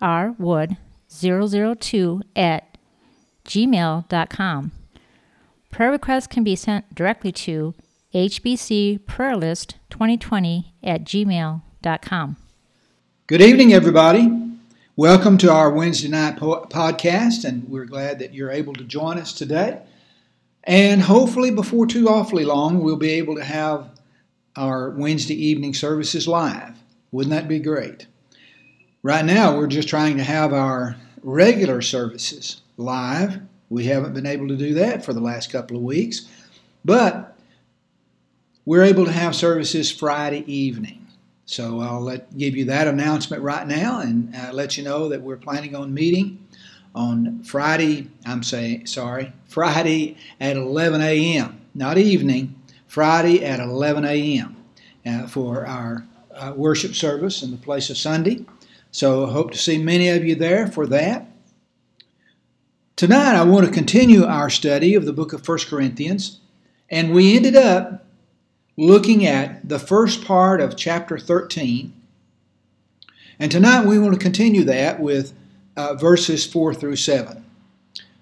rwood002 at gmail.com. Prayer requests can be sent directly to hbc hbcprayerlist2020 at gmail.com. Good evening, everybody. Welcome to our Wednesday night po- podcast, and we're glad that you're able to join us today. And hopefully, before too awfully long, we'll be able to have our Wednesday evening services live. Wouldn't that be great? Right now, we're just trying to have our regular services live. We haven't been able to do that for the last couple of weeks, but we're able to have services Friday evening. So I'll let, give you that announcement right now and uh, let you know that we're planning on meeting on Friday. I'm saying sorry, Friday at 11 a.m. Not evening, Friday at 11 a.m. Uh, for our uh, worship service in the place of Sunday. So I hope to see many of you there for that. Tonight I want to continue our study of the book of 1 Corinthians, and we ended up looking at the first part of chapter 13. And tonight we want to continue that with uh, verses 4 through 7.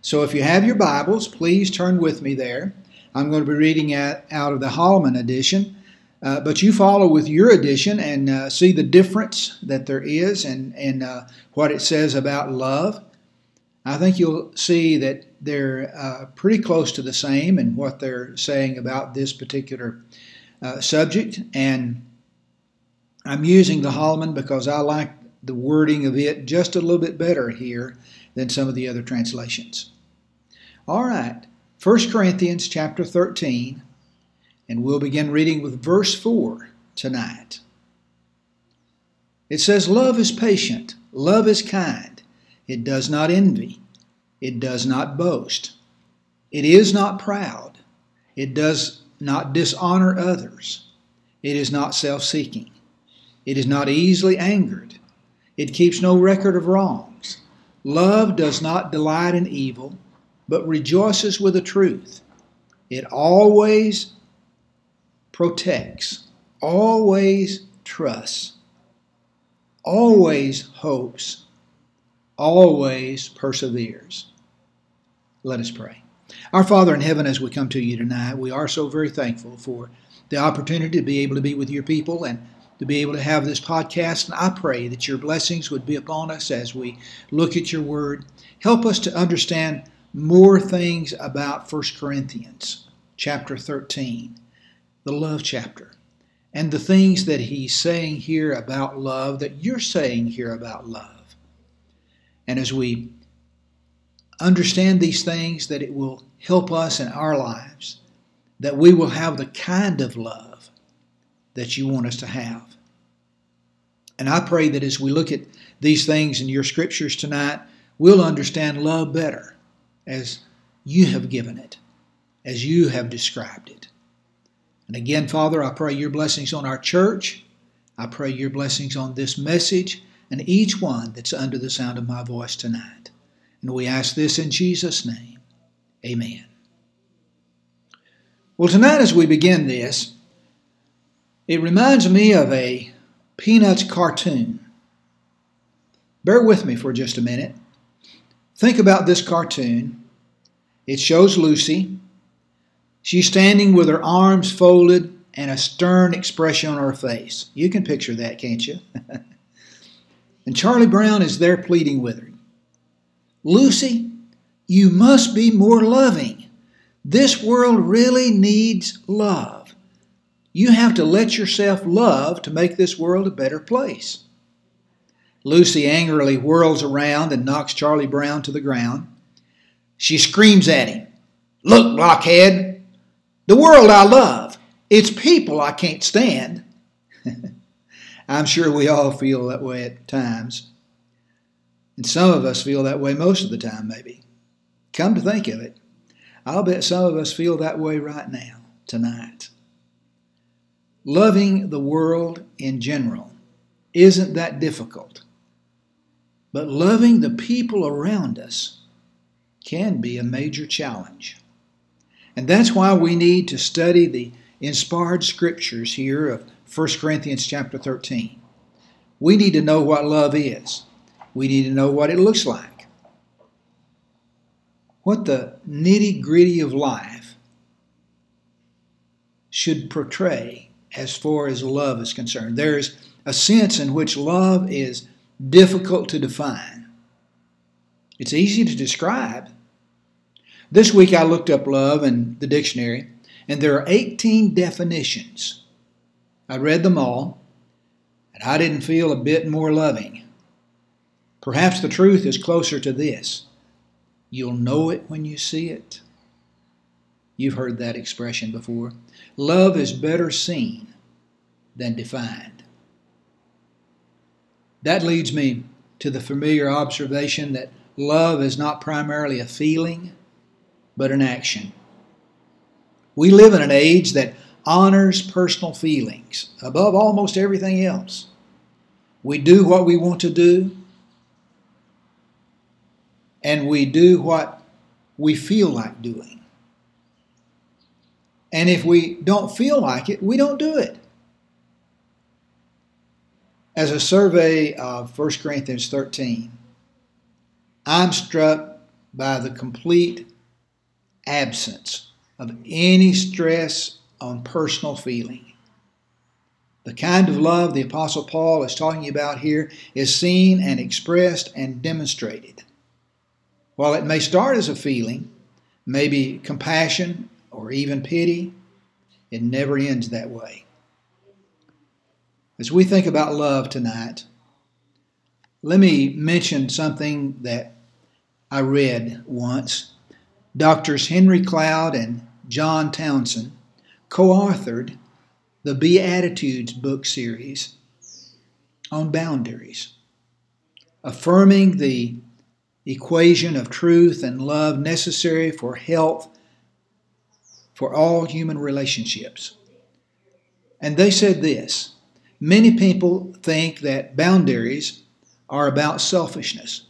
So if you have your Bibles, please turn with me there. I'm going to be reading at, out of the Holman edition. Uh, but you follow with your edition and uh, see the difference that there is and, and uh, what it says about love. I think you'll see that they're uh, pretty close to the same in what they're saying about this particular uh, subject. And I'm using the Holman because I like the wording of it just a little bit better here than some of the other translations. All right, 1 Corinthians chapter 13 and we'll begin reading with verse 4 tonight. It says, Love is patient, love is kind, it does not envy, it does not boast, it is not proud, it does not dishonor others, it is not self seeking, it is not easily angered, it keeps no record of wrongs. Love does not delight in evil, but rejoices with the truth. It always protects, always trusts, always hopes, always perseveres. Let us pray. Our Father in heaven, as we come to you tonight, we are so very thankful for the opportunity to be able to be with your people and to be able to have this podcast. And I pray that your blessings would be upon us as we look at your word. Help us to understand more things about 1 Corinthians chapter 13 the love chapter and the things that he's saying here about love that you're saying here about love. And as we understand these things, that it will help us in our lives, that we will have the kind of love that you want us to have. And I pray that as we look at these things in your scriptures tonight, we'll understand love better as you have given it, as you have described it. And again, Father, I pray your blessings on our church. I pray your blessings on this message and each one that's under the sound of my voice tonight. And we ask this in Jesus' name. Amen. Well, tonight as we begin this, it reminds me of a Peanuts cartoon. Bear with me for just a minute. Think about this cartoon. It shows Lucy She's standing with her arms folded and a stern expression on her face. You can picture that, can't you? and Charlie Brown is there pleading with her. Lucy, you must be more loving. This world really needs love. You have to let yourself love to make this world a better place. Lucy angrily whirls around and knocks Charlie Brown to the ground. She screams at him, Look, blockhead, the world I love. It's people I can't stand. I'm sure we all feel that way at times. And some of us feel that way most of the time, maybe. Come to think of it, I'll bet some of us feel that way right now, tonight. Loving the world in general isn't that difficult. But loving the people around us can be a major challenge. And that's why we need to study the inspired scriptures here of 1 Corinthians chapter 13. We need to know what love is. We need to know what it looks like. What the nitty gritty of life should portray as far as love is concerned. There's a sense in which love is difficult to define. It's easy to describe. This week I looked up love in the dictionary, and there are 18 definitions. I read them all, and I didn't feel a bit more loving. Perhaps the truth is closer to this you'll know it when you see it. You've heard that expression before. Love is better seen than defined. That leads me to the familiar observation that love is not primarily a feeling, but an action. We live in an age that honors personal feelings above almost everything else. We do what we want to do, and we do what we feel like doing. And if we don't feel like it, we don't do it. As a survey of 1 Corinthians 13, I'm struck by the complete absence of any stress on personal feeling. The kind of love the Apostle Paul is talking about here is seen and expressed and demonstrated. While it may start as a feeling, maybe compassion or even pity, it never ends that way. As we think about love tonight, let me mention something that I read once. Doctors Henry Cloud and John Townsend co authored the Beatitudes book series on boundaries, affirming the equation of truth and love necessary for health for all human relationships. And they said this Many people think that boundaries are about selfishness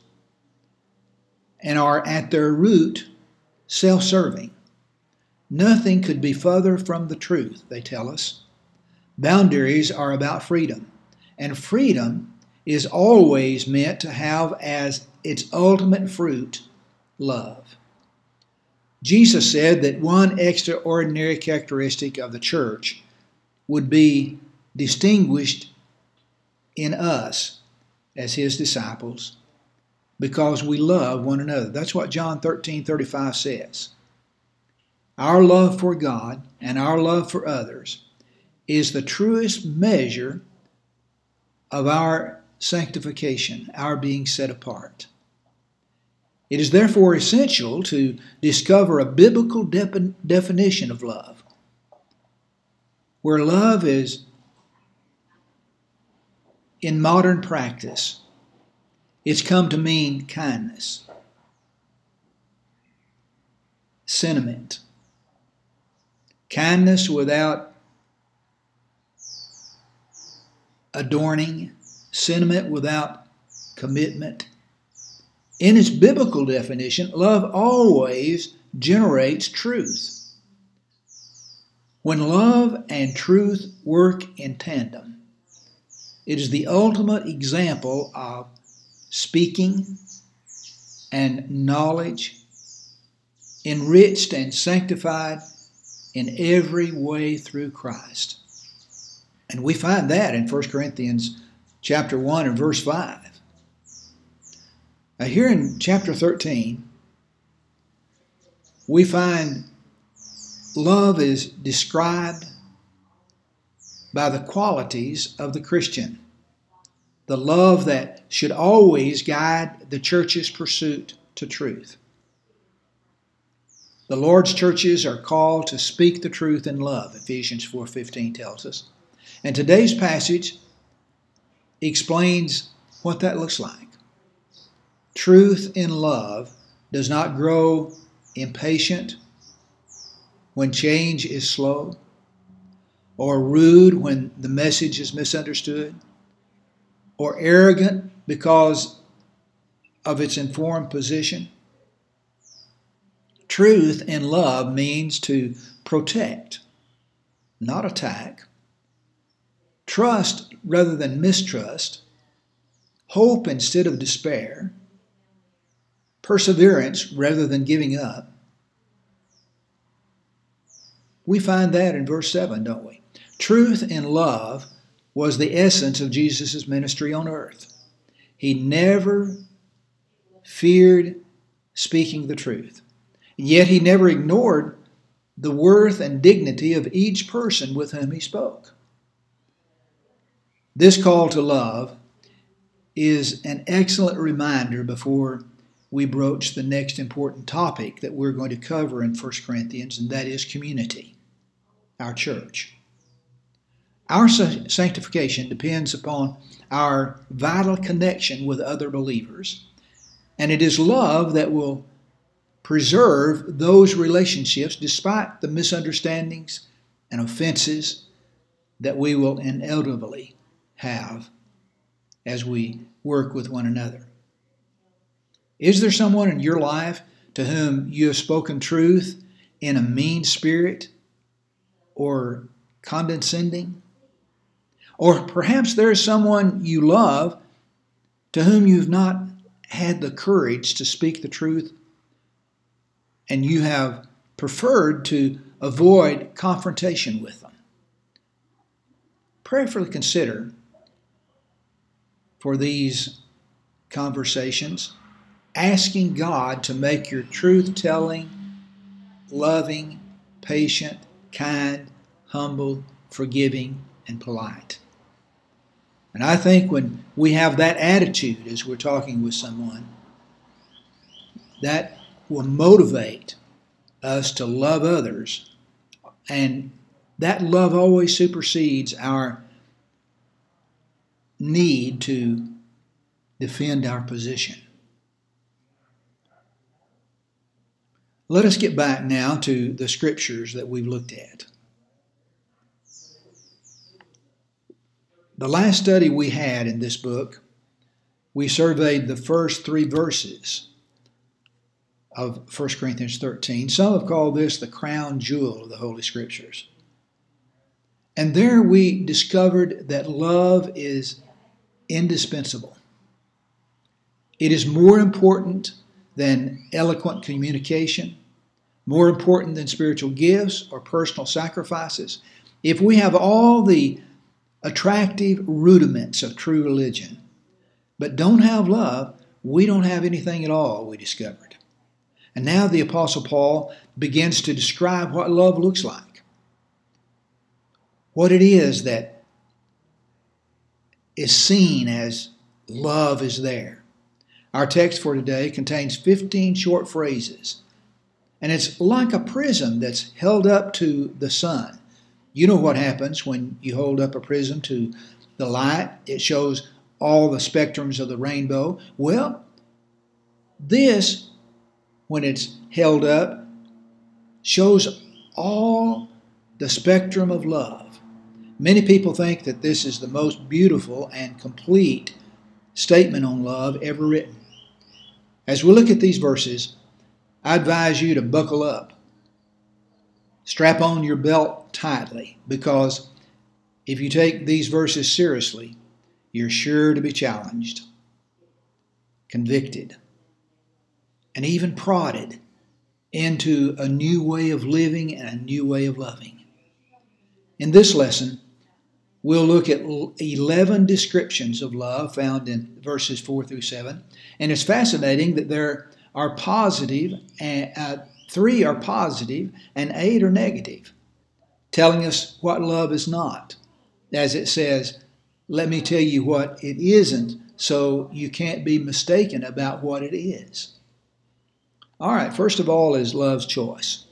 and are at their root self serving. Nothing could be further from the truth, they tell us. Boundaries are about freedom, and freedom is always meant to have as its ultimate fruit love. Jesus said that one extraordinary characteristic of the church would be distinguished in us as his disciples because we love one another. That's what John 13 35 says. Our love for God and our love for others is the truest measure of our sanctification, our being set apart. It is therefore essential to discover a biblical de- definition of love, where love is in modern practice, it's come to mean kindness, sentiment, kindness without adorning, sentiment without commitment. In its biblical definition, love always generates truth. When love and truth work in tandem, it is the ultimate example of speaking and knowledge, enriched and sanctified in every way through Christ. And we find that in 1 Corinthians chapter 1 and verse 5. Now here in chapter 13, we find love is described by the qualities of the Christian, the love that should always guide the church's pursuit to truth. The Lord's churches are called to speak the truth in love, Ephesians 4:15 tells us. And today's passage explains what that looks like. truth in love does not grow impatient when change is slow, or rude when the message is misunderstood, or arrogant because of its informed position. Truth in love means to protect, not attack, trust rather than mistrust, hope instead of despair, perseverance rather than giving up. We find that in verse 7, don't we? Truth in love was the essence of Jesus' ministry on earth. He never feared speaking the truth. Yet he never ignored the worth and dignity of each person with whom he spoke. This call to love is an excellent reminder before we broach the next important topic that we're going to cover in 1 Corinthians, and that is community, our church. Our sanctification depends upon our vital connection with other believers, and it is love that will preserve those relationships despite the misunderstandings and offenses that we will inevitably have as we work with one another. Is there someone in your life to whom you have spoken truth in a mean spirit or condescending? Or perhaps there is someone you love to whom you've not had the courage to speak the truth and you have preferred to avoid confrontation with them. Prayerfully consider for these conversations, asking God to make your truth telling, loving, patient, kind, humble, forgiving, and polite. And I think when we have that attitude as we're talking with someone, that will motivate us to love others. And that love always supersedes our need to defend our position. Let us get back now to the scriptures that we've looked at. The last study we had in this book, we surveyed the first three verses of 1 Corinthians 13. Some have called this the crown jewel of the Holy Scriptures. And there we discovered that love is indispensable. It is more important than eloquent communication, more important than spiritual gifts or personal sacrifices. If we have all the attractive rudiments of true religion, but don't have love, we don't have anything at all, we discovered. And now the Apostle Paul begins to describe what love looks like. What it is that is seen as love is there. Our text for today contains 15 short phrases, and it's like a prism that's held up to the sun. You know what happens when you hold up a prism to the light, it shows all the spectrums of the rainbow. Well, this when it's held up, shows all the spectrum of love. Many people think that this is the most beautiful and complete statement on love ever written. As we look at these verses, I advise you to buckle up. Strap on your belt tightly because if you take these verses seriously, you're sure to be challenged, convicted and even prodded into a new way of living and a new way of loving. In this lesson, we'll look at 11 descriptions of love found in verses 4 through 7. And it's fascinating that there are positive, uh, three are positive, and eight are negative, telling us what love is not. As it says, let me tell you what it isn't, so you can't be mistaken about what it is. All right, first of all is love's choice.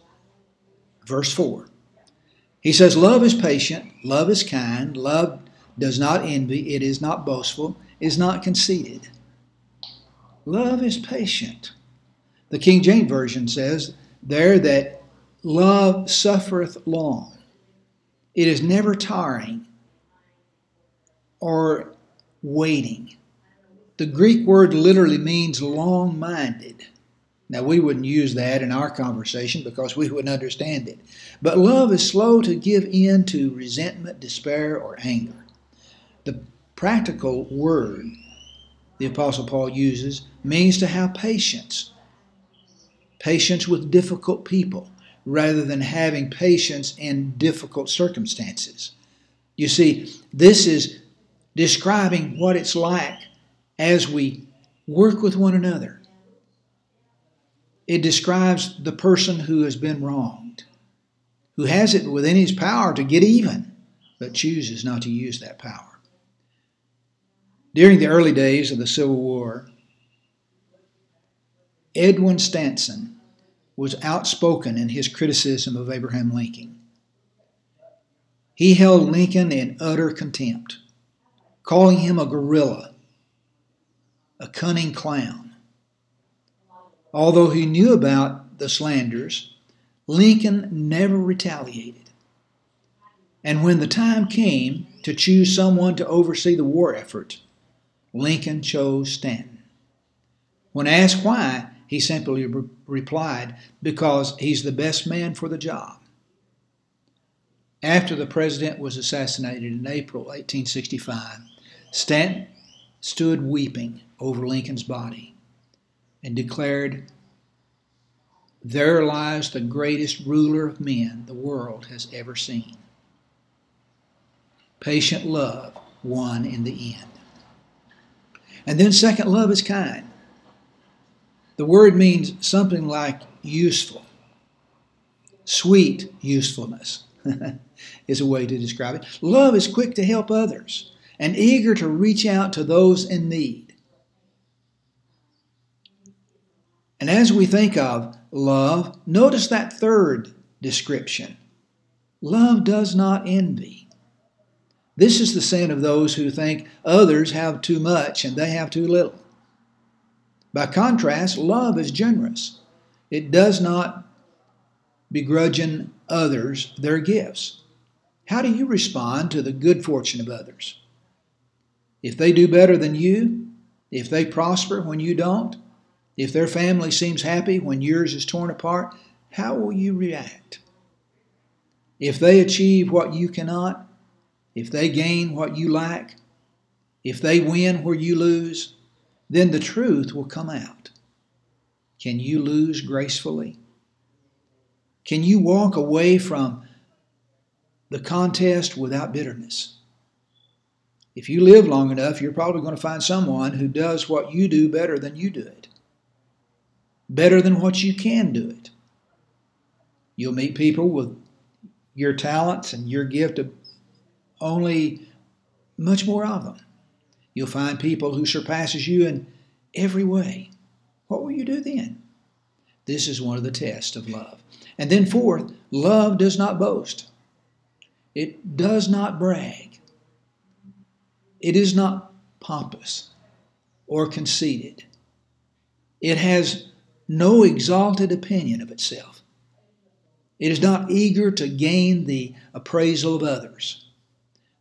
Verse 4. He says, Love is patient, love is kind, love does not envy, it is not boastful, is not conceited. Love is patient. The King James Version says there that love suffereth long. It is never tiring or waiting. The Greek word literally means long minded. Now, we wouldn't use that in our conversation because we wouldn't understand it. But love is slow to give in to resentment, despair, or anger. The practical word the Apostle Paul uses means to have patience. Patience with difficult people rather than having patience in difficult circumstances. You see, this is describing what it's like as we work with one another. It describes the person who has been wronged, who has it within his power to get even, but chooses not to use that power. During the early days of the Civil War, Edwin Stanton was outspoken in his criticism of Abraham Lincoln. He held Lincoln in utter contempt, calling him a gorilla, a cunning clown. Although he knew about the slanders, Lincoln never retaliated. And when the time came to choose someone to oversee the war effort, Lincoln chose Stanton. When asked why, he simply re- replied, Because he's the best man for the job. After the president was assassinated in April 1865, Stanton stood weeping over Lincoln's body and declared, There lies the greatest ruler of men the world has ever seen. Patient love won in the end. And then, second, love is kind. The word means something like useful. Sweet usefulness is a way to describe it. Love is quick to help others and eager to reach out to those in need. And as we think of love, notice that third description love does not envy. This is the sin of those who think others have too much and they have too little. By contrast, love is generous. It does not begrudge others their gifts. How do you respond to the good fortune of others? If they do better than you, if they prosper when you don't, if their family seems happy when yours is torn apart, how will you react? If they achieve what you cannot, if they gain what you lack, if they win where you lose, then the truth will come out. Can you lose gracefully? Can you walk away from the contest without bitterness? If you live long enough, you're probably going to find someone who does what you do better than you do it, better than what you can do it. You'll meet people with your talents and your gift of only much more of them. You'll find people who surpasses you in every way. What will you do then? This is one of the tests of love. And then fourth, love does not boast. It does not brag. It is not pompous or conceited. It has no exalted opinion of itself. It is not eager to gain the appraisal of others.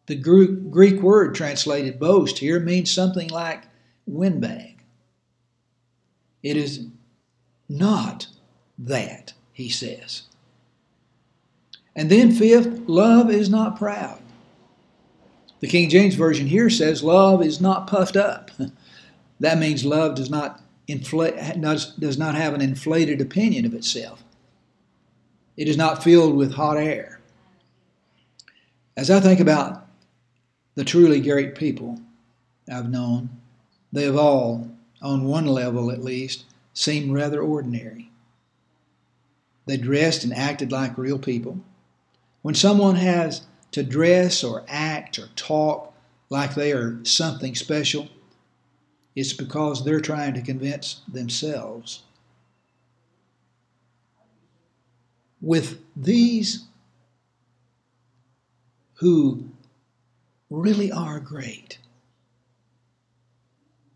The Greek word translated boast here means something like windbag. It is not that, he says. And then, fifth, love is not proud. The King James Version here says love is not puffed up. that means love does not inflate, does, does not have an inflated opinion of itself. It is not filled with hot air. As I think about the truly great people I've known, they have all, on one level at least, seemed rather ordinary. They dressed and acted like real people. When someone has to dress or act or talk like they are something special, it's because they're trying to convince themselves. With these who really are great.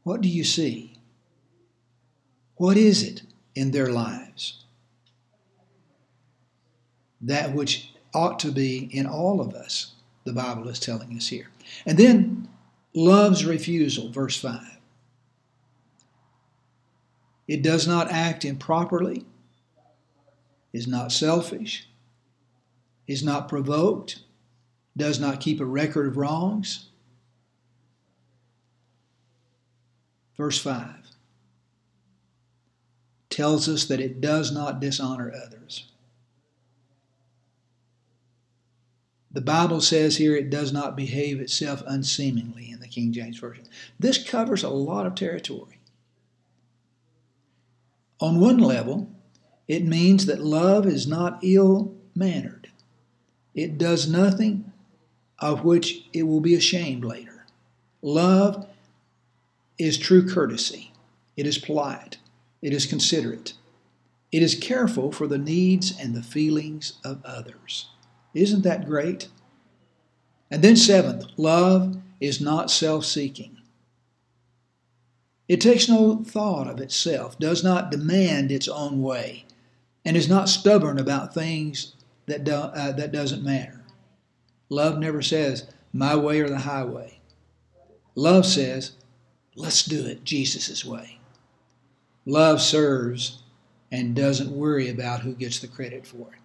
What do you see? What is it in their lives? That which ought to be in all of us, the Bible is telling us here. And then love's refusal, verse 5. It does not act improperly, is not selfish, is not provoked, does not keep a record of wrongs. Verse 5 tells us that it does not dishonor others. The Bible says here it does not behave itself unseemingly in the King James Version. This covers a lot of territory. On one level, it means that love is not ill mannered. It does nothing of which it will be ashamed later. Love is true courtesy, it is polite, it is considerate, it is careful for the needs and the feelings of others. Isn't that great? And then, seventh, love is not self seeking. It takes no thought of itself, does not demand its own way, and is not stubborn about things that, do, uh, that doesn't matter. Love never says, my way or the highway. Love says, let's do it Jesus' way. Love serves and doesn't worry about who gets the credit for it.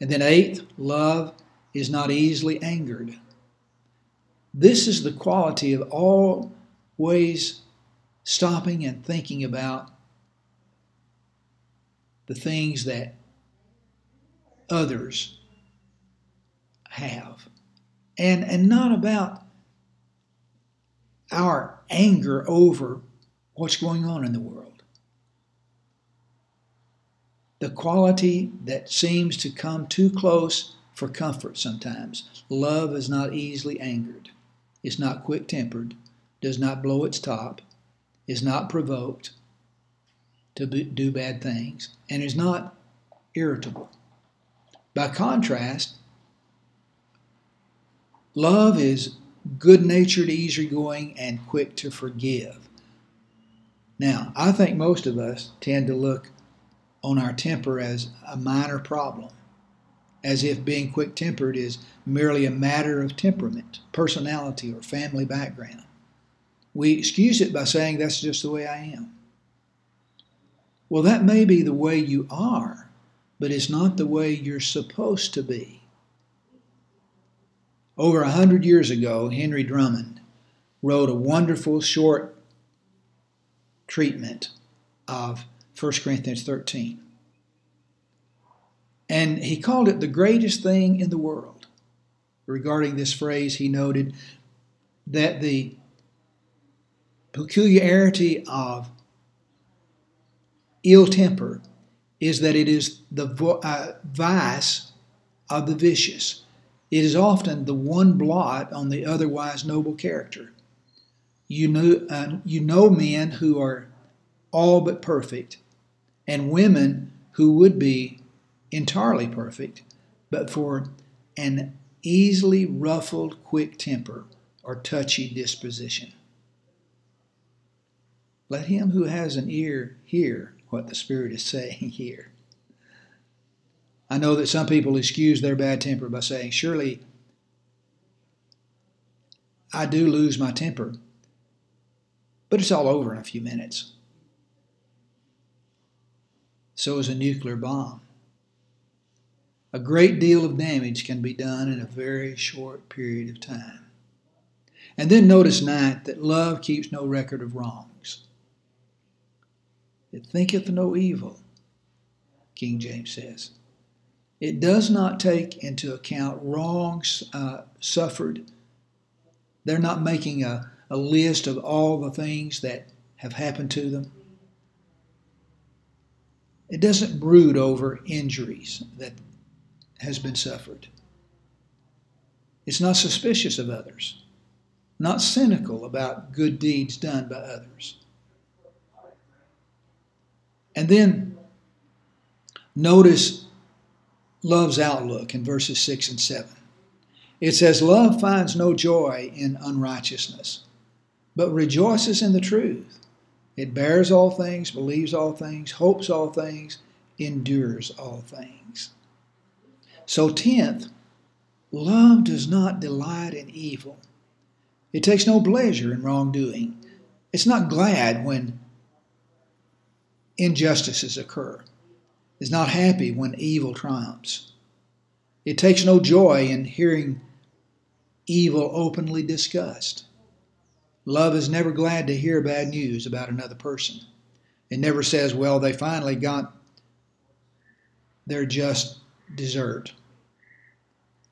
And then, eighth, love is not easily angered. This is the quality of always stopping and thinking about the things that others have. And and not about our anger over what's going on in the world. The quality that seems to come too close for comfort sometimes. Love is not easily angered. Is not quick tempered does not blow its top. Is not provoked to do bad things. And is not irritable. By contrast, love is good natured, easygoing, and quick to forgive. Now, I think most of us tend to look on our temper as a minor problem, as if being quick tempered is merely a matter of temperament, personality, or family background. We excuse it by saying that's just the way I am. Well, that may be the way you are, but it's not the way you're supposed to be. Over a hundred years ago, Henry Drummond wrote a wonderful short treatment of 1 Corinthians 13. And he called it the greatest thing in the world. Regarding this phrase, he noted that the peculiarity of ill temper is that it is the uh, vice of the vicious. It is often the one blot on the otherwise noble character. You know, uh, you know men who are all but perfect, and women who would be entirely perfect, but for an easily ruffled, quick temper or touchy disposition. Let him who has an ear hear what the Spirit is saying here. I know that some people excuse their bad temper by saying, Surely I do lose my temper, but it's all over in a few minutes. So is a nuclear bomb. A great deal of damage can be done in a very short period of time. And then notice, ninth, that love keeps no record of wrongs. It thinketh no evil, King James says. It does not take into account wrongs uh, suffered. They're not making a, a list of all the things that have happened to them. It doesn't brood over injuries that has been suffered. It's not suspicious of others, not cynical about good deeds done by others. And then notice love's outlook in verses 6 and 7. It says, Love finds no joy in unrighteousness, but rejoices in the truth. It bears all things, believes all things, hopes all things, endures all things. So, tenth, love does not delight in evil. It takes no pleasure in wrongdoing. It's not glad when injustices occur. It's not happy when evil triumphs. It takes no joy in hearing evil openly discussed. Love is never glad to hear bad news about another person. It never says, well, they finally got their just desert.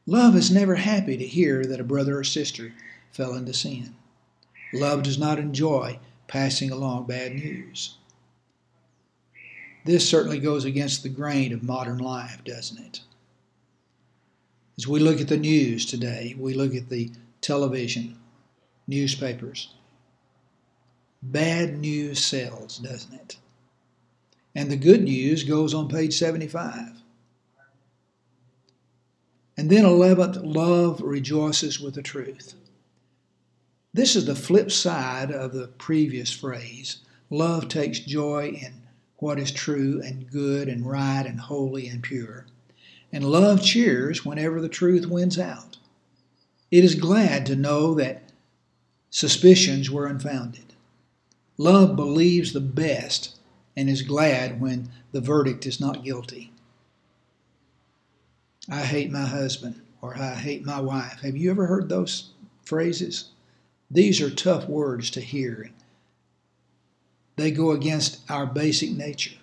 Love is never happy to hear that a brother or sister fell into sin. Love does not enjoy passing along bad news. This certainly goes against the grain of modern life, doesn't it? As we look at the news today, we look at the television, newspapers. Bad news sells, doesn't it? And the good news goes on page 75. And then 11th, love rejoices with the truth. This is the flip side of the previous phrase. Love takes joy in what is true and good and right and holy and pure. And love cheers whenever the truth wins out. It is glad to know that suspicions were unfounded. Love believes the best and is glad when the verdict is not guilty. I hate my husband or I hate my wife. Have you ever heard those phrases? These are tough words to hear. They go against our basic nature.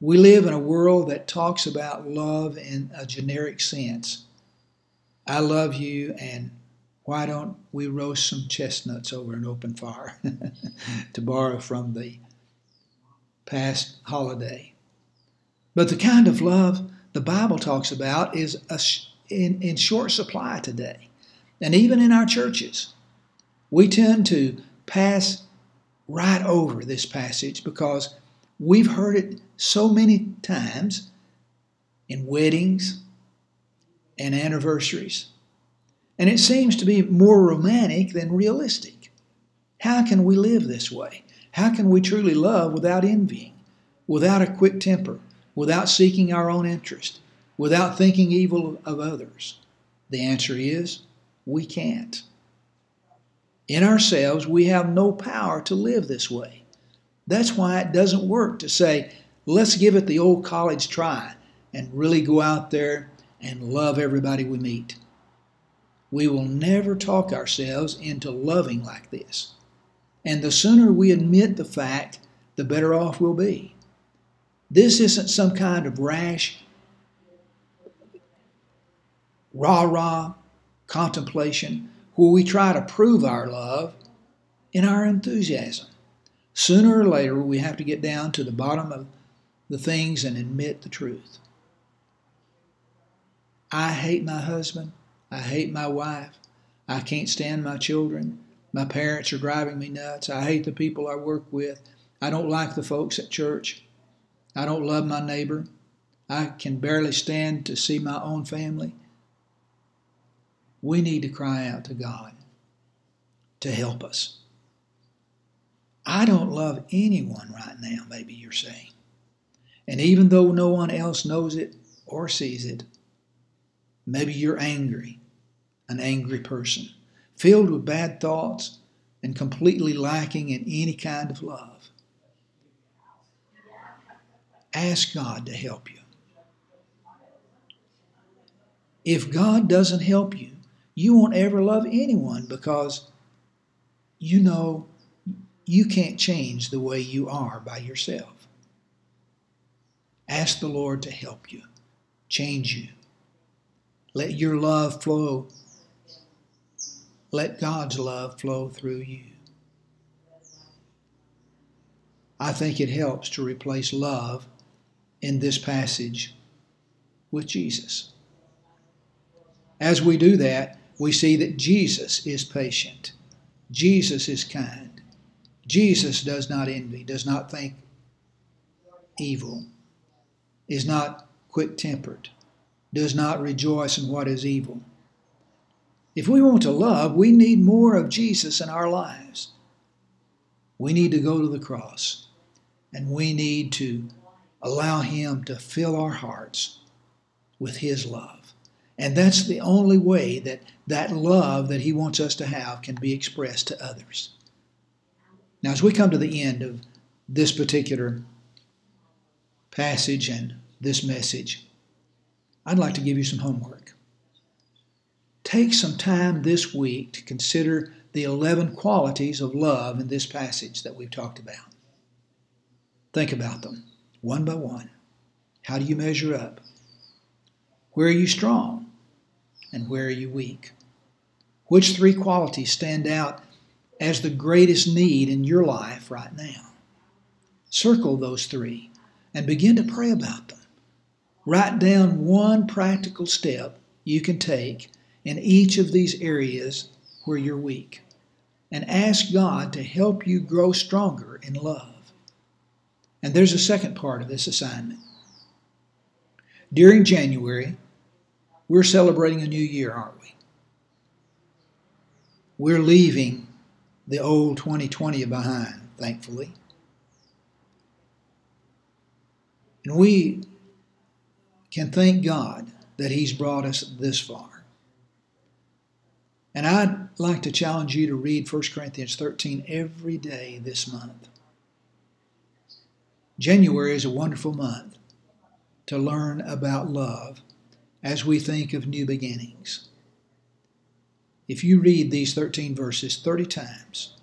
We live in a world that talks about love in a generic sense. I love you, and why don't we roast some chestnuts over an open fire, to borrow from the past holiday? But the kind of love the Bible talks about is in, in short supply today. And even in our churches, we tend to pass right over this passage because we've heard it so many times in weddings and anniversaries. And it seems to be more romantic than realistic. How can we live this way? How can we truly love without envying, without a quick temper, without seeking our own interest, without thinking evil of others? The answer is we can't. In ourselves, we have no power to live this way. That's why it doesn't work to say, let's give it the old college try and really go out there and love everybody we meet. We will never talk ourselves into loving like this. And the sooner we admit the fact, the better off we'll be. This isn't some kind of rash, rah rah contemplation where we try to prove our love in our enthusiasm. Sooner or later, we have to get down to the bottom of the things and admit the truth. I hate my husband. I hate my wife. I can't stand my children. My parents are driving me nuts. I hate the people I work with. I don't like the folks at church. I don't love my neighbor. I can barely stand to see my own family. We need to cry out to God to help us. I don't love anyone right now, maybe you're saying. And even though no one else knows it or sees it, maybe you're angry, an angry person, filled with bad thoughts and completely lacking in any kind of love. Ask God to help you. If God doesn't help you, you won't ever love anyone because you know you can't change the way you are by yourself. Ask the Lord to help you, change you. Let your love flow. Let God's love flow through you. I think it helps to replace love in this passage with Jesus. As we do that, we see that Jesus is patient. Jesus is kind. Jesus does not envy, does not think evil, is not quick tempered, does not rejoice in what is evil. If we want to love, we need more of Jesus in our lives. We need to go to the cross and we need to allow Him to fill our hearts with His love. And that's the only way that that love that He wants us to have can be expressed to others. Now, as we come to the end of this particular passage and this message, I'd like to give you some homework. Take some time this week to consider the 11 qualities of love in this passage that we've talked about. Think about them one by one. How do you measure up? Where are you strong? And where are you weak? Which three qualities stand out as the greatest need in your life right now? Circle those three and begin to pray about them. Write down one practical step you can take in each of these areas where you're weak and ask God to help you grow stronger in love. And there's a second part of this assignment. During January, we're celebrating a new year, aren't we? We're leaving the old 2020 behind, thankfully. And we can thank God that He's brought us this far. And I'd like to challenge you to read 1 Corinthians 13 every day this month. January is a wonderful month to learn about love as we think of new beginnings. If you read these 13 verses 30 times,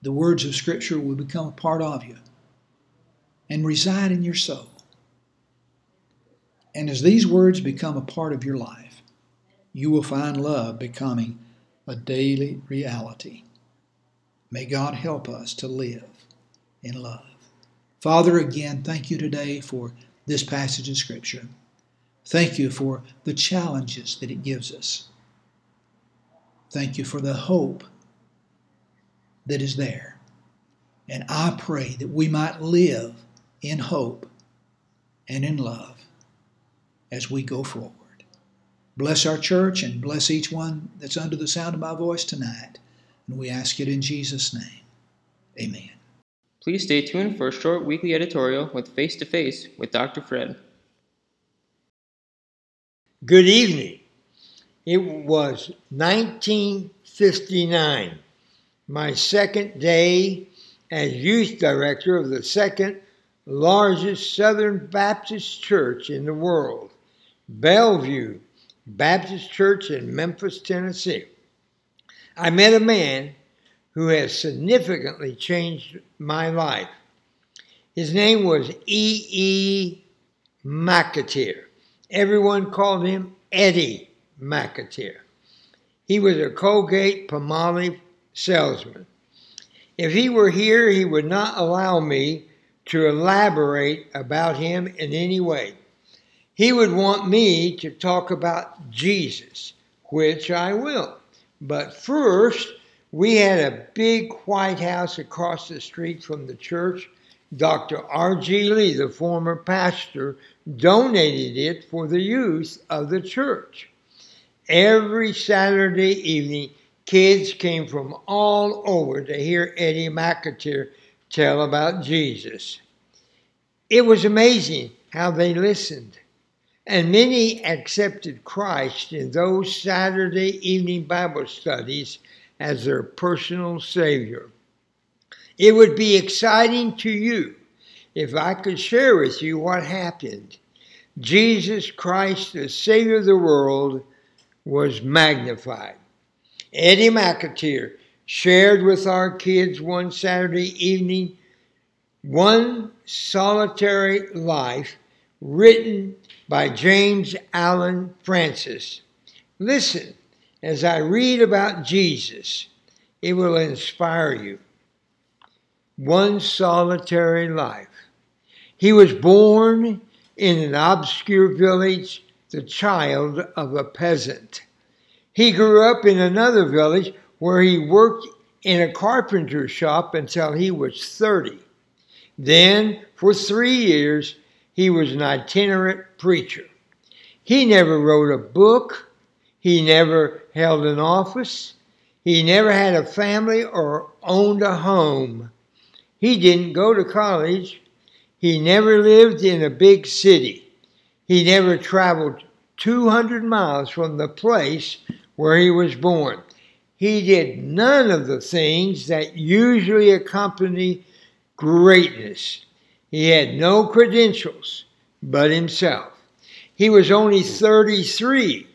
the words of Scripture will become a part of you and reside in your soul. And as these words become a part of your life, you will find love becoming a daily reality. May God help us to live in love. Father, again, thank you today for this passage of Scripture. Thank you for the challenges that it gives us. Thank you for the hope that is there. And I pray that we might live in hope and in love as we go forward. Bless our church and bless each one that's under the sound of my voice tonight. And we ask it in Jesus' name. Amen. Please stay tuned for a short weekly editorial with Face to Face with Dr. Fred. Good evening. It was 1959, my second day as youth director of the second largest Southern Baptist church in the world. Bellevue Baptist Church in Memphis, Tennessee. I met a man who has significantly changed my life. His name was E. E. McAteer. Everyone called him Eddie McAteer. He was a Colgate Palmolive salesman. If he were here, he would not allow me to elaborate about him in any way. He would want me to talk about Jesus, which I will. But first, we had a big White House across the street from the church. Dr. R.G. Lee, the former pastor, donated it for the use of the church. Every Saturday evening, kids came from all over to hear Eddie McAteer tell about Jesus. It was amazing how they listened. And many accepted Christ in those Saturday evening Bible studies as their personal Savior. It would be exciting to you if I could share with you what happened. Jesus Christ, the Savior of the world, was magnified. Eddie McAteer shared with our kids one Saturday evening one solitary life written by James Allen Francis. Listen as I read about Jesus, it will inspire you. One solitary life. He was born in an obscure village, the child of a peasant. He grew up in another village where he worked in a carpenter shop until he was 30. Then, for three years, he was an itinerant preacher. He never wrote a book. He never held an office. He never had a family or owned a home. He didn't go to college. He never lived in a big city. He never traveled 200 miles from the place where he was born. He did none of the things that usually accompany greatness. He had no credentials but himself. He was only 33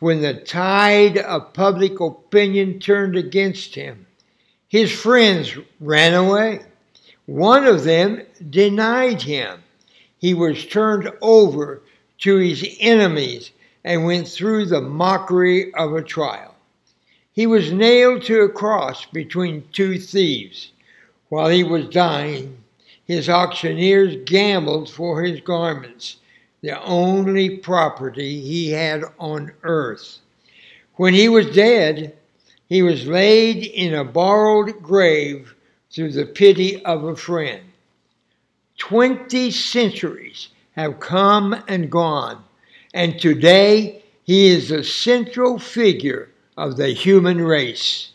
when the tide of public opinion turned against him. His friends ran away. One of them denied him. He was turned over to his enemies and went through the mockery of a trial. He was nailed to a cross between two thieves. While he was dying, his auctioneers gambled for his garments the only property he had on earth. When he was dead, he was laid in a borrowed grave through the pity of a friend. Twenty centuries have come and gone, and today he is the central figure of the human race.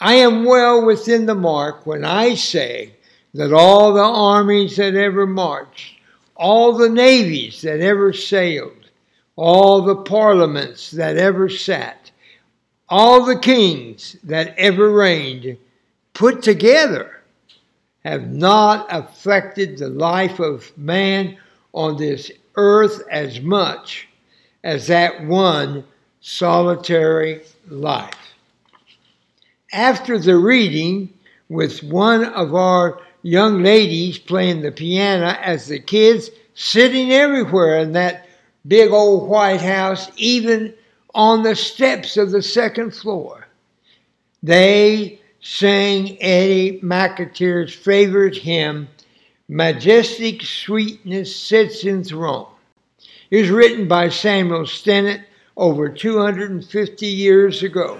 I am well within the mark when I say that all the armies that ever marched all the navies that ever sailed, all the parliaments that ever sat, all the kings that ever reigned, put together, have not affected the life of man on this earth as much as that one solitary life. After the reading, with one of our young ladies playing the piano as the kids sitting everywhere in that big old White House, even on the steps of the second floor. They sang Eddie McAteer's favorite hymn, Majestic Sweetness Sits Enthroned. It was written by Samuel Stennett over 250 years ago.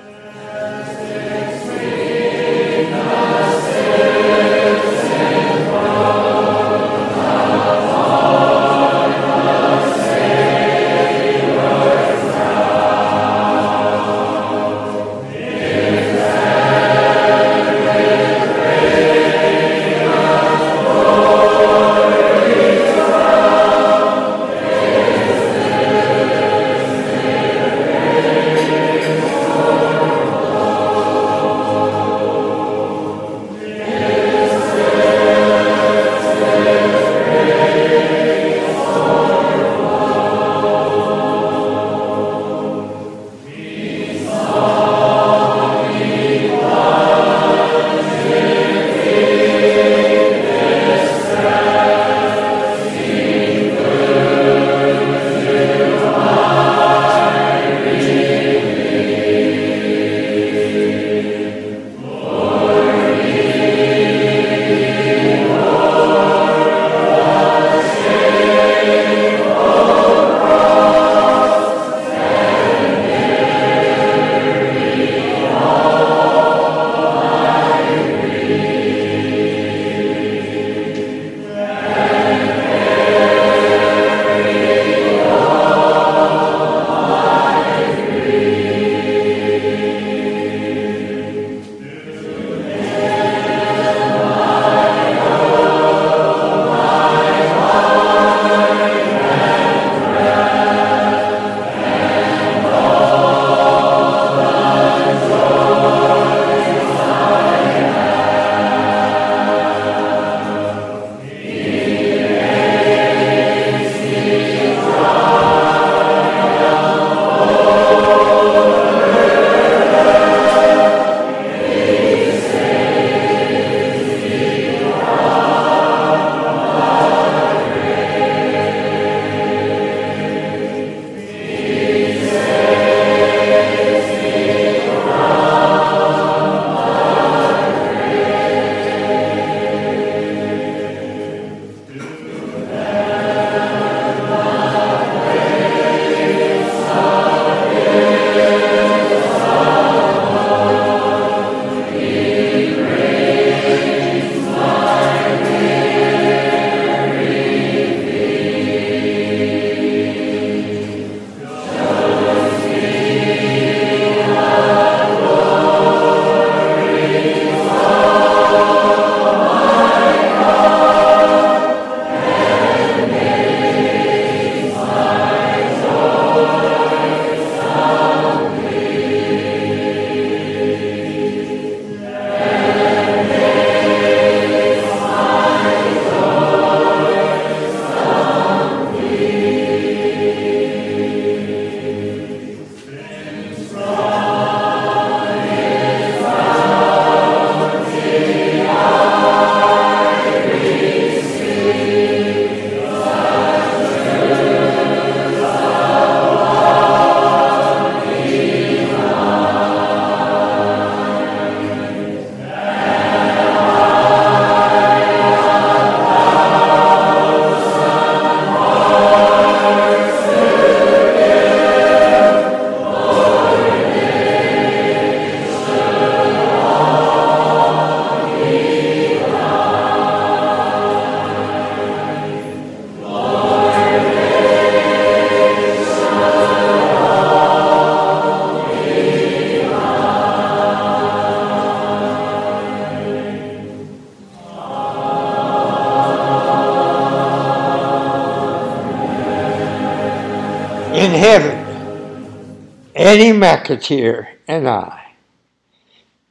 Eddie McAteer and I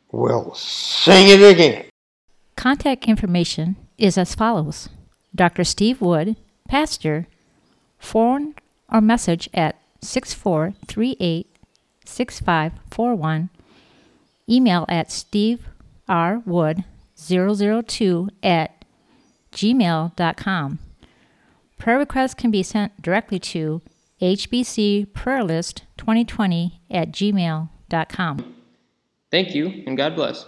will sing it again. Contact information is as follows Dr. Steve Wood, Pastor, phone or message at 6438 6541, email at steverwood002 at gmail.com. Prayer requests can be sent directly to hbcprayerlist2020 at gmail.com. Thank you, and God bless.